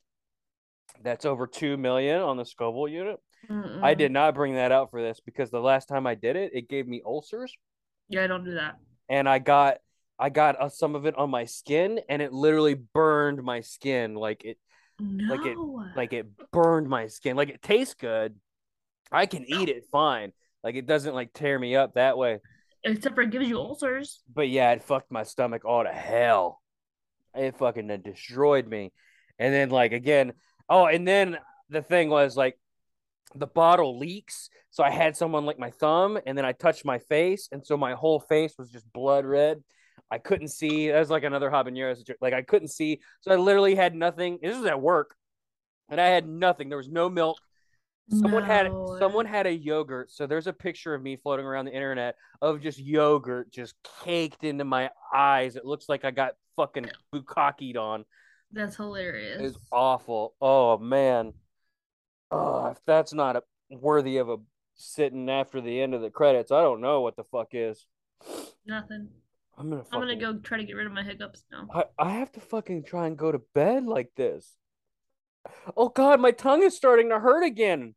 that's over two million on the Scoville unit. I Mm-mm. did not bring that out for this because the last time I did it, it gave me ulcers, Yeah, I don't do that. and I got I got uh, some of it on my skin, and it literally burned my skin. Like it No. Like it- like it burned my skin. Like it tastes good. I can eat it fine. Like it doesn't like tear me up that way. Except for it gives you ulcers. But yeah, it fucked my stomach all to hell. It fucking destroyed me. And then like again, oh, and then the thing was like the bottle leaks. So I had someone lick my thumb and then I touched my face. And so my whole face was just blood red. I couldn't see. That was like another habanero. Like I couldn't see. So I literally had nothing. This was at work. And I had nothing. There was no milk. Someone had someone had a yogurt. So there's a picture of me floating around the internet of just yogurt just caked into my eyes. It looks like I got fucking bukakied on. That's hilarious. It's awful. Oh man. Oh, if that's not a, worthy of a sitting after the end of the credits, I don't know what the fuck is. Nothing. I'm gonna. I'm gonna go try to get rid of my hiccups now. I, I have to fucking try and go to bed like this. Oh god, my tongue is starting to hurt again.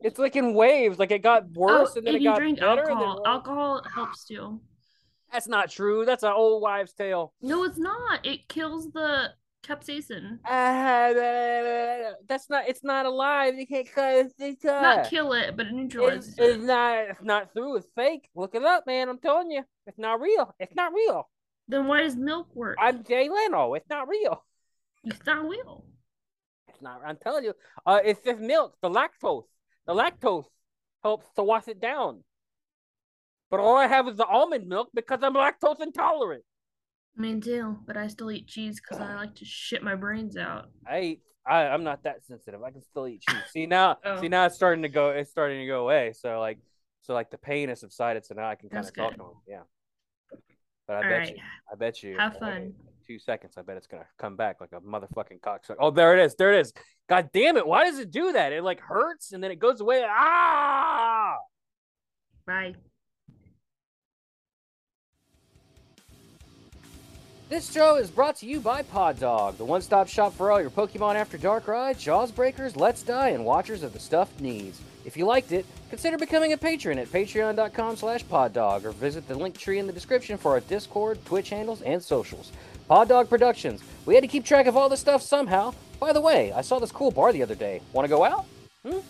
It's like in waves. Like it got oh, worse oh, and then it you got drink better. alcohol, alcohol helps too. That's not true. That's an old wives' tale. No, it's not. It kills the capsaicin. Uh, that's not. It's not alive. You can't cut. It's, uh, Not kill it, but it neutralizes it's, it. it's not. It's not through. It's fake. Look it up, man. I'm telling you, it's not real. It's not real. Then why does milk work? I'm Jay Leno. It's not real. It's not real. It's not. I'm telling you. Uh, it's just milk. The lactose. The lactose helps to wash it down. But all I have is the almond milk because I'm lactose intolerant. Me too, but I still eat cheese because I like to shit my brains out. I eat. I, I'm not that sensitive. I can still eat cheese. See now, [laughs] Oh. see now it's starting to go. It's starting to go away. So like, so like the pain has subsided. So now I can kind That's of talk good. to him. Yeah. But I All bet right. you. I bet you. Have fun. Two seconds. I bet it's gonna come back like a motherfucking cocksucker. Oh, there it is. There it is. God damn it! Why does it do that? It like hurts and then it goes away. Ah! Bye. This show is brought to you by Pod Dog, the one-stop shop for all your Pokemon After Dark rides, Jaws breakers, Let's Die, and watchers of the stuffed needs. If you liked it, consider becoming a patron at patreon.com slash poddog or visit the link tree in the description for our Discord, Twitch handles, and socials. Pod Dog Productions. We had to keep track of all this stuff somehow. By the way, I saw this cool bar the other day. Want to go out? Hmm?